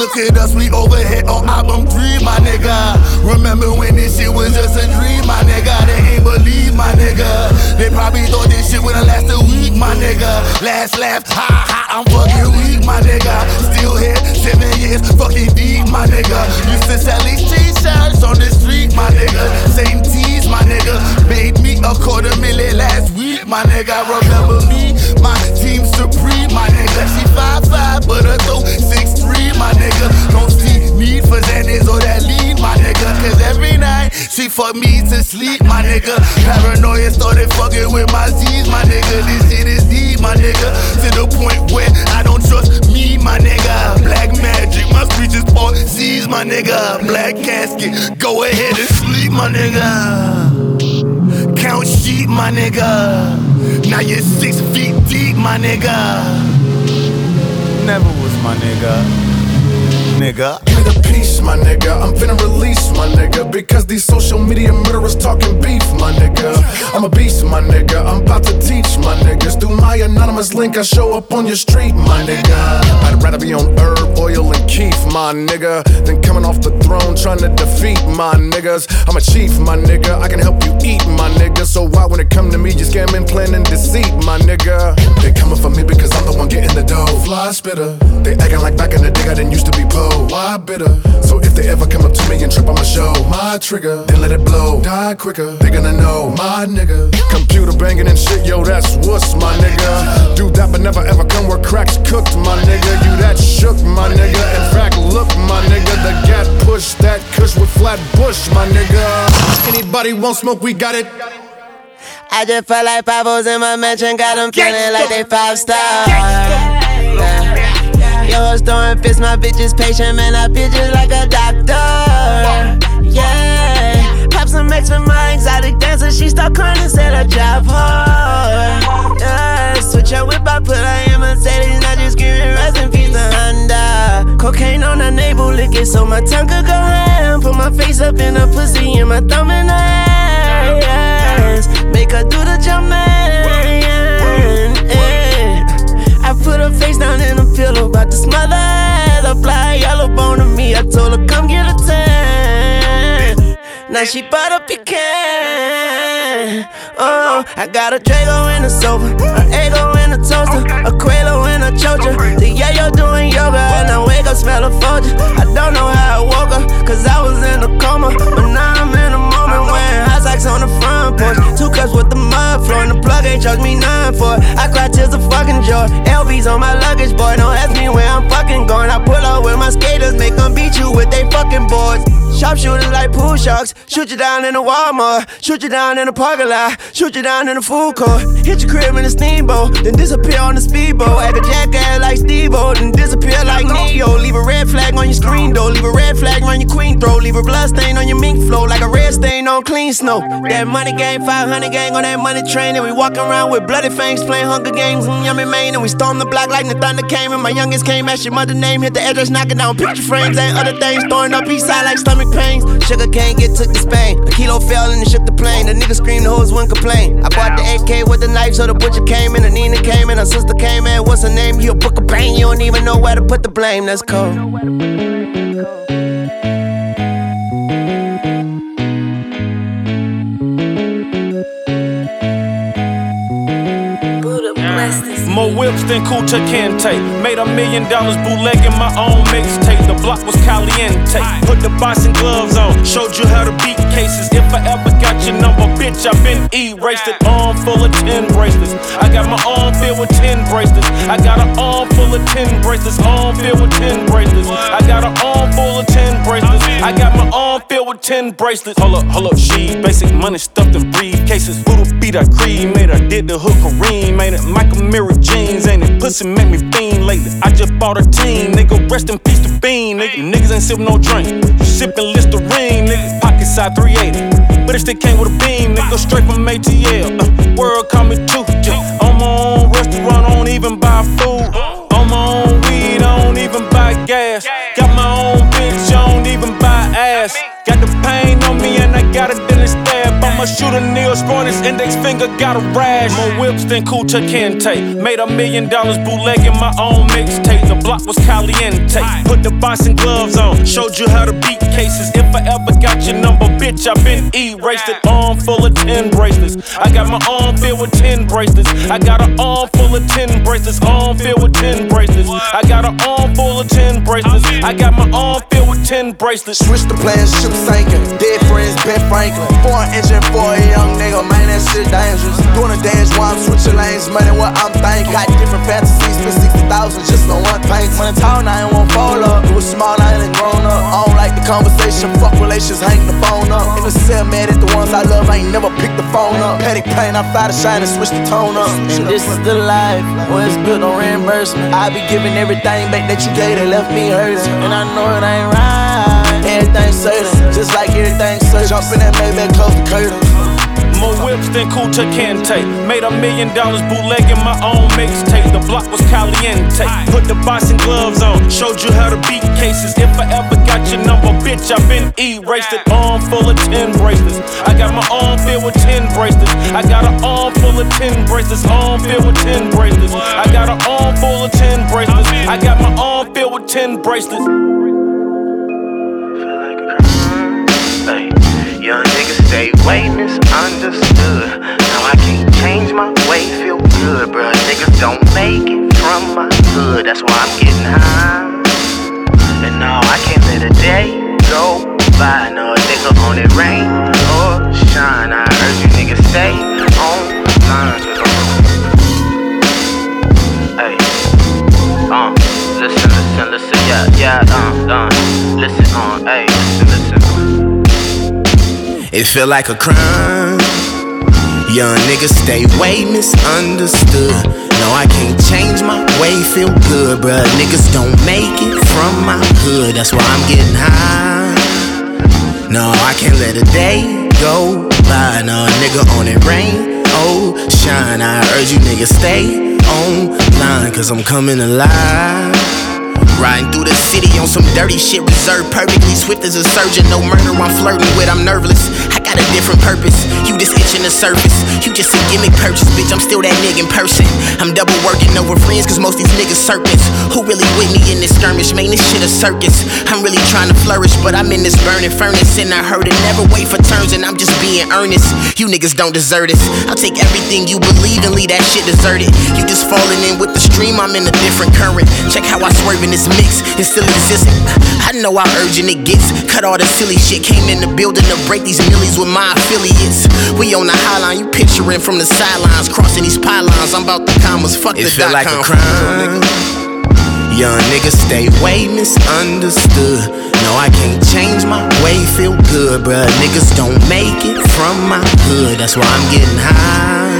Speaker 32: Look at us, we over here on album three, my nigga. Remember when this shit was just a dream, my nigga? They ain't believe, my nigga.
Speaker 31: They probably thought this shit would've a week, my nigga.
Speaker 27: Last laugh, ha ha, I'm fucking weak, my nigga. Still here, seven years, fucking deep, my nigga. Used to sell these t-shirts on the street, my nigga. Same team my nigga. Made me a quarter million last week, my nigga. Remember me, my team supreme, my nigga. She 5'5", but her throw 6'3", my nigga. Don't see need for Xanax or that lean, my nigga. Cause every night she fuck me to sleep, my nigga. Paranoia started fucking with my Z's, my nigga. This shit is deep, my nigga. To the point where I don't trust me, my nigga. Black magic, my speech is all Z's, my nigga. Black casket, go ahead and sleep, my nigga. Count sheep, my nigga. Now you're six feet deep, my nigga.
Speaker 26: Never was my nigga nigga.
Speaker 32: Give me the peace, my nigga. I'm finna release, my nigga. Because these social media murderers talking beef, my nigga. I'm a beast, my nigga. I'm about to teach, my niggas. Through my anonymous link, I show up on your street, my nigga. I'd rather be on herb, oil, and keef, my nigga, than coming off the throne trying to defeat my niggas. I'm a chief, my nigga. I can help you eat, my nigga. So why, when it come to me, you scamming, planning deceit, my nigga? They coming for me because I'm the one getting the dough. Fly spitter. They acting like back in the day I didn't used to be po why bitter? So if they ever come up to me and trip on my show, my trigger, then let it blow. Die quicker, they gonna know, my nigga. Computer banging and shit, yo, that's what's my nigga. Do that, but never ever come where cracks cooked, my nigga. You that shook, my nigga. In fact, look, my nigga, the gat push that kush with flat bush, my nigga. Anybody want smoke, we got it.
Speaker 28: I just felt like five O's in my mansion, got them feeling like they five stars. Yours throwing fists, my bitches patient, man. I bitch just like a doctor. Yeah. Pop some X for my exotic dancer. She start crying and said I drive hard. Yeah. Switch her whip, I put her in Mercedes. Now just screaming rest in peace to Honda. Cocaine on her navel, lick it so my tongue could go ham. Put my face up in her pussy and my thumb in her ass. Make her do the jump man. I put her face down in a pillow, about to smother her. The fly yellow bone to me. I told her, come get a tan. Now she bought a pecan. Oh, I got a Draco in a sofa, an Ego in a toaster, a Quelo in a choker. The yeah, you're doing yoga, and I wake up smell a Folger. I don't know how I woke up, cause I was in a coma, but now I'm in a moment wearing high socks on the front porch. Two cups with the mud floor, and the plug ain't charged me none for it. I cry tears of fucking joy. LB's on my luggage, boy. Don't ask me where I'm fucking going. I pull up with my skaters, make them beat you with they fucking boards. Sharpshooters like pool sharks. Shoot you down in a Walmart. Shoot you down in a parking lot. Shoot you down in a food court. Hit your crib in a steamboat. Then disappear on the speedboat. Act a jackass like Steve on your screen though. Leave a red flag on your queen throat. Leave a blood stain on your mink flow. Like a red stain on clean snow. That money game, 500 gang on that money train. And we walking around with bloody fangs playing Hunger Games in Yummy Maine. And we storm the block like the thunder came. And my youngest came, ask your mother name. Hit the address, knocking down picture frames and other things. Throwing up east side like stomach pains. Sugar cane get took to Spain. A kilo fell and it shook the plane. The nigga screamed, the hoes wouldn't complain. I bought the AK with the knife, so the butcher came in. The Nina came in, her sister came in. What's her name? You a book of pain. You don't even know where to put the blame. That's cold. Cool.
Speaker 21: More whips than Kunta Kinte. Made a million dollars bootlegging my own mixtape. The block was caliente. Put the boxing gloves on. Showed you how to beat cases. If I ever got your number, bitch, I been erased it. Arm full of 10 bracelets. I got my arm filled with 10 bracelets. I got an arm full of 10 bracelets. Arm filled with 10 bracelets. I got an arm full of 10 bracelets. I got my arm filled with 10 bracelets. Hold up, hold up, she basic money stuffed in briefcases. Voodoo beat I cream, made I did the hook Kareem, made it Michael Mirror jeans, ain't it? Pussy make me fiend lately. I just bought a team, nigga. Rest in peace to Bean, nigga. Niggas ain't sippin' no drink. You sippin' Listerine, nigga. Pocket side 380. But it still came with a beam, nigga. Straight from ATL. Uh, world call me too. Yeah. On my own restaurant, I don't even buy food. On my own weed, I don't even buy gas. Got my own bitch, I don't even buy ass. Got the pain on me and I got in the stab. I'ma shoot a Neo's his index finger got a rash. More whips than Kunta Kinte. Made a million dollars bootlegging my own mixtape. The block was caliente. Put the boxing gloves on, showed you how to beat cases. If I ever got your number, bitch, I been erased it. Arm full of 10 bracelets. I got my arm filled with 10 bracelets. I got an arm full of 10 bracelets. Arm filled with 10 bracelets. I got an arm full of 10 bracelets. I got my arm filled with 10 bracelets.
Speaker 7: Switch the plans, ship sinking. Dead friends, Ben Franklin. Four engine for a young nigga, man, that shit dangerous. Doing a dance while I'm switching lanes, money what I'm thinking. Got different fantasies, spend 60,000 just on one thing. Money tall, now it won't fall up. It was small, I ain't grown up. I don't like the conversation, fuck relations, hang the phone up. In the cell, mad at the ones I love, I ain't never picked the phone up. Petty pain, I fly to shine and switch the tone up. And this is the life, where it's built on reimbursement. I be giving everything back that you gave that left me hurting. And I know it ain't right. everything's certain, just like everything certain. Jump in that Maybach, close the curtain.
Speaker 21: More whips than Kunta Kinte. Made a million dollars bootlegging my own mixtape. The block was caliente. Put the boxing gloves on, showed you how to beat cases. If I ever got your number, bitch, I've been erased it. Arm full of 10 bracelets. I got my arm filled with 10 bracelets. I got an arm full of 10 bracelets. Arm filled with 10 bracelets. I got an arm full of 10 bracelets. I got my arm filled with 10 bracelets.
Speaker 31: Hey, young niggas stay way misunderstood. Now I can't change my way, feel good, bruh. Niggas don't make it from my hood. That's why I'm getting high. And no, I can't let a day go by. No, nigga on it rain or shine. I urge you niggas stay on the line. Hey, uh, listen, listen, listen, yeah, yeah, uh, uh, listen, uh, hey. It feel like a crime. Young niggas stay way misunderstood. No, I can't change my way, feel good, bruh. Niggas don't make it from my hood. That's why I'm getting high. No, I can't let a day go by. No, nigga on it rain, oh, shine. I urge you niggas stay online, cause I'm coming alive. Riding through the city on some dirty shit, reserved perfectly. Swift as a surgeon, no murder I'm flirting with, I'm nerveless. I got a different purpose. You just itching the surface. You just a gimmick purchase, bitch. I'm still that nigga in person. I'm double working over friends, cause most these niggas serpents. Who really with me in this skirmish? Man, this shit a circus. I'm really trying to flourish, but I'm in this burning furnace. And I heard it never wait for turns, and I'm just being earnest. You niggas don't deserve this. I'll take everything you believe and leave that shit deserted. You just falling in with the stream, I'm in a different current. Check how I swerve in this mix, it still exists. I know how urgent it gets. Cut all the silly shit. Came in the building to break these millies with my affiliates. We on the highline, you picturing from the sidelines, crossing these pylons. I'm about the commas, fuck
Speaker 7: It
Speaker 31: the
Speaker 7: feel like a
Speaker 31: com.
Speaker 7: crime.
Speaker 31: Young niggas stay way misunderstood. No, I can't change my way, feel good, bruh. Niggas don't make it from my hood. That's why I'm getting high.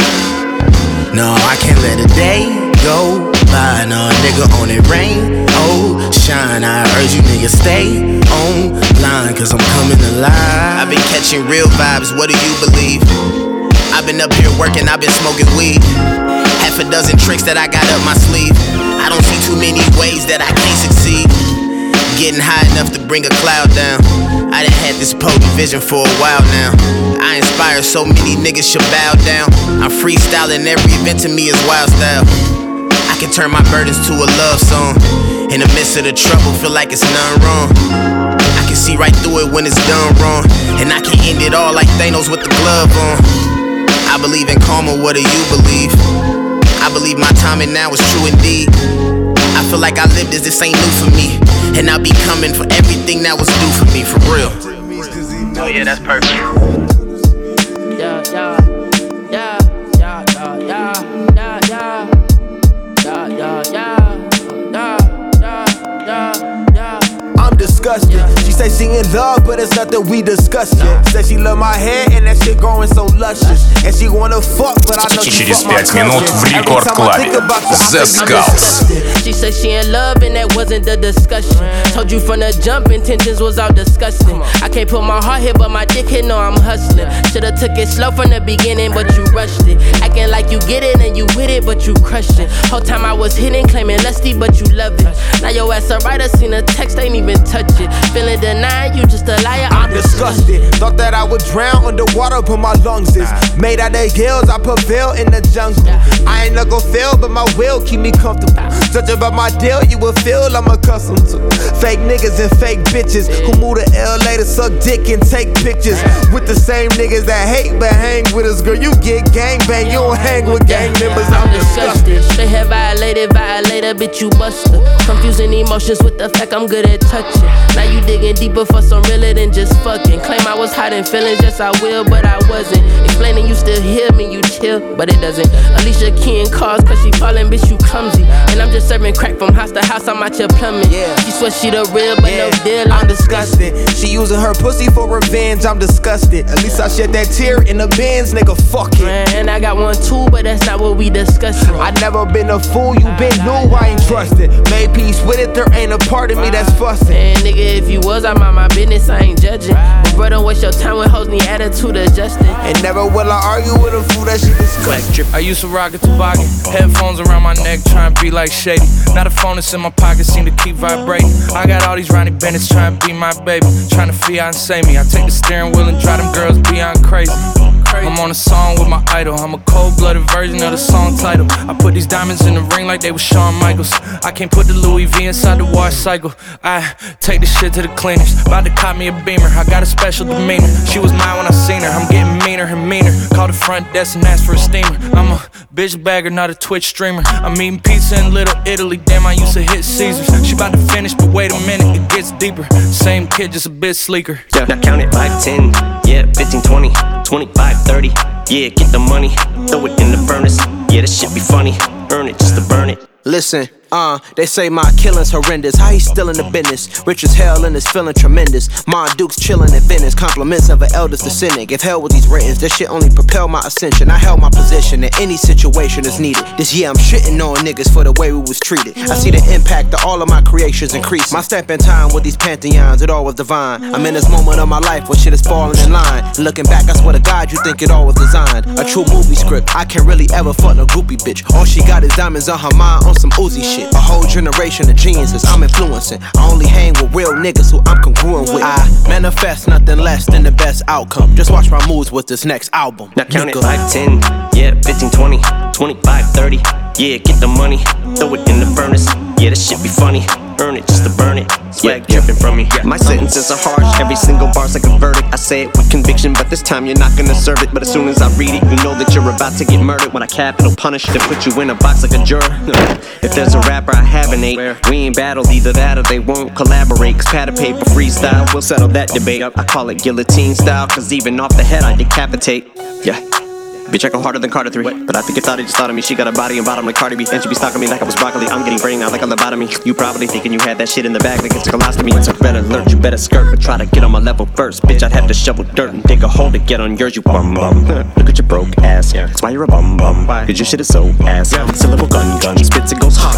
Speaker 31: No, I can't let a day go No, nigga on it rain, oh, shine. I urge you niggas stay online, cause I'm coming alive. I've been catching real vibes, what do you believe? I've been up here working, I've been smoking weed. Half a dozen tricks that I got up my sleeve. I don't see too many ways that I can't succeed. Getting high enough to bring a cloud down. I done had this potent vision for a while now. I inspire so many niggas should bow down. I'm freestyling every event to me is wild style. I can turn my burdens to a love song. In the midst of the trouble, feel like it's none wrong. I can see right through it when it's done wrong. And I can end it all like Thanos with the glove on. I believe in karma, what do you believe? I believe my timing now is true indeed. I feel like I lived as this ain't new for me. And I'll be coming for everything that was due for me, for real. Oh, yeah, that's perfect.
Speaker 7: say she in love, but it's nothing we discussed yet. Said she love my hair and that shit growing so luscious. And she wanna fuck, but I know she
Speaker 13: Через
Speaker 7: fuck my
Speaker 13: 5 минут в
Speaker 7: cousin. Every
Speaker 13: Рекорд
Speaker 7: time I think
Speaker 13: Клабе.
Speaker 7: about you, I
Speaker 13: The
Speaker 7: think you
Speaker 13: Scouts.
Speaker 34: She said she in love and that wasn't the discussion. Told you from the jump, intentions was all disgusting. I can't put my heart here, but my dick here know I'm hustling. Shoulda took it slow from the beginning, but you rushed it. Acting like you get it and you with it, but you crushed it. Whole time I was hitting, claiming lusty, but you love it. Now your ass a writer, seen a text, ain't even touch it. Feeling denied, you just a liar.
Speaker 7: I'm disgusted. Thought that I would drown underwater, but my lungs is made out of gills. I prevail in the jungle. I ain't not gonna fail, but my will keep me comfortable. Judging by my deal, you will feel I'm accustomed to fake niggas and fake bitches who move to LA to suck dick and take pictures with the same niggas that hate but hang with us. Girl, you get gang bang, you don't hang with gang members. I'm disgusted.
Speaker 34: Straight head violated, violator, bitch, you buster. Confusing emotions with the fact I'm good at touching. Now you digging deeper for some realer than just fucking. Claim I was hiding feelings, yes I will, but I wasn't. Explaining you still hear me, you chill, but it doesn't. Alicia keying cars, cause she falling, bitch, you clumsy. And I'm just serving crack from house to house, I'm out your plumbing. Yeah. She swear she the real, but no deal,
Speaker 7: I'm disgusted. She using her pussy for revenge, I'm disgusted. At least I shed that tear in the bins, nigga, fuck it.
Speaker 34: Man, and I got one too, but that's not what we discussing.
Speaker 7: I never been a fool, you been new, I ain't trusted. Made peace with it, there ain't a part of me that's fussing.
Speaker 34: Man, nigga, if you was, I'm on my business, I ain't judging. But bro, don't waste your time with hoes, need attitude adjusting.
Speaker 7: And never will I argue with a fool that she disgusting.
Speaker 18: I used to rock a toboggan, oh, oh. headphones around my neck, trying to be like Shady. Now the phone that's in my pocket seem to keep vibrating. I got all these Ronnie Bennett's trying to be my baby, trying to fiance me. I take the steering wheel and drive them girls beyond crazy. I'm on a song with my idol. I'm a cold-blooded version of the song title. I put these diamonds in the ring like they were Shawn Michaels. I can't put the Louis V inside the wash cycle. I take this shit to the cleaners. About to cop me a beamer. I got a special demeanor. She was mine when I seen her. I'm getting meaner and meaner. Call the front desk and ask for a steamer. I'm a bitch bagger, not a Twitch streamer. I'm eating pizza in Little Italy. Damn, I used to hit Caesars. She about to finish, but wait a minute, it gets deeper. Same kid, just a bit sleeker.
Speaker 22: Yeah, now count it 5, 10, yeah, 15, 20, 25, 30. Yeah, get the money, throw it in the furnace. Yeah, this shit be funny. Earn it just to burn it.
Speaker 7: Listen, uh, they say my killing's horrendous. How he still in the business? Rich as hell and is feeling tremendous. My Duke's chilling in Venice. Compliments of an eldest descendant. If hell with these ratings, this shit only propel my ascension. I held my position in any situation that's needed. This year I'm shitting on niggas for the way we was treated. I see the impact of all of my creations increase. My step in time with these pantheons, it all was divine. I'm in this moment of my life where shit is falling in line. Looking back, I swear to God, you think it all was designed. A true movie script. I can't really ever fuck no groupie bitch. All she got is diamonds on her mind on some Uzi shit. A whole generation of geniuses I'm influencing. I only hang with real niggas who I'm congruent with. I manifest nothing less than the best outcome. Just watch my moves with this next album.
Speaker 22: Now count it 5, 10, yeah, 15, 20, 25, 30. Yeah, get the money, throw it in the furnace. Yeah, this shit be funny. Earn it just to burn it. Swag dripping from me. My sentences are harsh, every single bar's like a verdict. I say it with conviction, but this time you're not gonna serve it. But as soon as I read it, you know that you're about to get murdered. When I capital punish to put you in a box like a juror. (laughs) If there's a rapper I haven't ate, we ain't battled either that or they won't collaborate. Cause pad of paper freestyle, we'll settle that debate. I call it guillotine style, cause even off the head I decapitate. Yeah. Bitch, I go harder than Carter 3. But I think it thought it just thought of me. She got a body and bottom like Cardi B. And she be stalking me like I was broccoli. I'm getting brain out like a lobotomy. You probably thinking you had that shit in the bag like it's a colostomy. It's a red alert, you better skirt. But try to get on my level first. Bitch, I'd have to shovel dirt and dig a hole to get on yours, you bum bum. Look at your broke ass. That's why you're a bum bum. Cause your shit is so ass. It's a little gun gun. Spits it goes hot.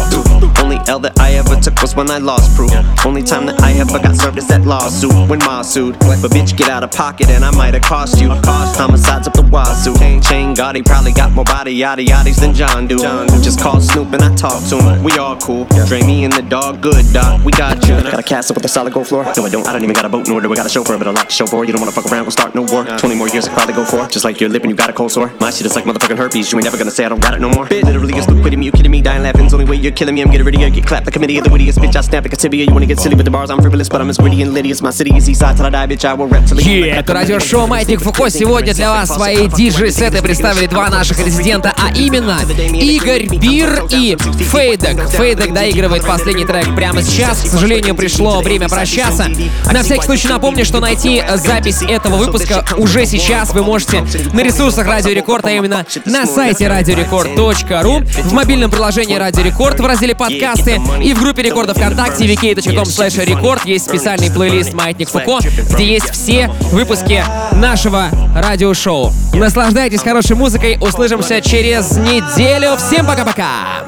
Speaker 22: Only L that I ever took was when I lost proof. Only time that I ever got served is that lawsuit when Ma sued. But bitch, get out of pocket and I might have cost you. Homicides up the wazoo. Chain Gotti probably got more body yaddy yaddies than John do. Just call Snoop and I talk to him. We all cool. Dre me and the dog, good dog. We got you. Got a castle with a solid gold floor? No, I don't. I don't even got a boat nor do I got a chauffeur, but a lot to show for. You don't wanna fuck around, we'll start no war. 20 more years I could probably go for. Just like your lip and you got a cold sore. My shit is like motherfucking herpes. You ain't never gonna say I don't got it no more. Bitch, literally, you're stupid me. You kidding me? Dying laughing. It's only way you're killing me. I'm getting ready to get clapped. The committee of the wittiest bitch. I snap like a tibia. You wanna get silly with the bars? I'm frivolous, but I'm as witty and litty as my city is east side till I die, bitch. I will rap till the
Speaker 3: Yeah, это радиошоу «Маятник Фуко». Сегодня для вас свои диджей-сеты представили два наших резидента, а именно Игорь Бир и Фейдек. Фейдек доигрывает последний трек прямо сейчас. К сожалению, пришло время прощаться. На всякий случай напомню, что найти запись этого выпуска уже сейчас вы можете на ресурсах Радио Рекорд, а именно на сайте радиорекорд.ру, в мобильном приложении Радио Рекорд в разделе подкасты и в группе рекорда ВКонтакте vk.com slash рекорд есть специальный плейлист «Маятник Фуко», где есть все выпуски нашего радиошоу. Наслаждайтесь хорошей музыкой, услышимся через неделю. Всем пока-пока!